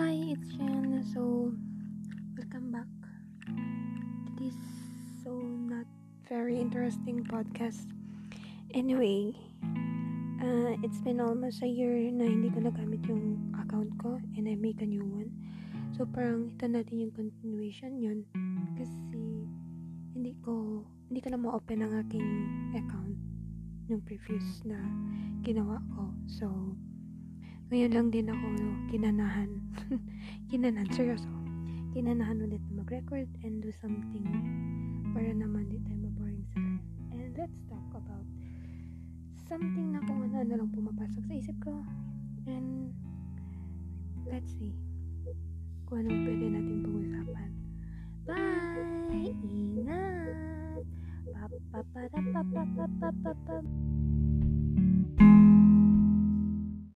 Hi, it's Jen. So, welcome back to this so not very interesting podcast. Anyway, uh, it's been almost a year na hindi ko nagamit yung account ko and I make a new one. So, parang ito natin yung continuation yun. Kasi, hindi ko, hindi ko na ma-open ang aking account yung previous na ginawa ko. So, ngayon lang din ako kinanahan. kinanahan, seryoso. Kinanahan ulit na mag-record and do something para naman di tayo maboring sa life. And let's talk about something na kung ano-ano lang pumapasok sa isip ko. And let's see kung anong pwede natin pag-usapan. Bye! Ingat! Pa pa pa pa pa pa pa pa pa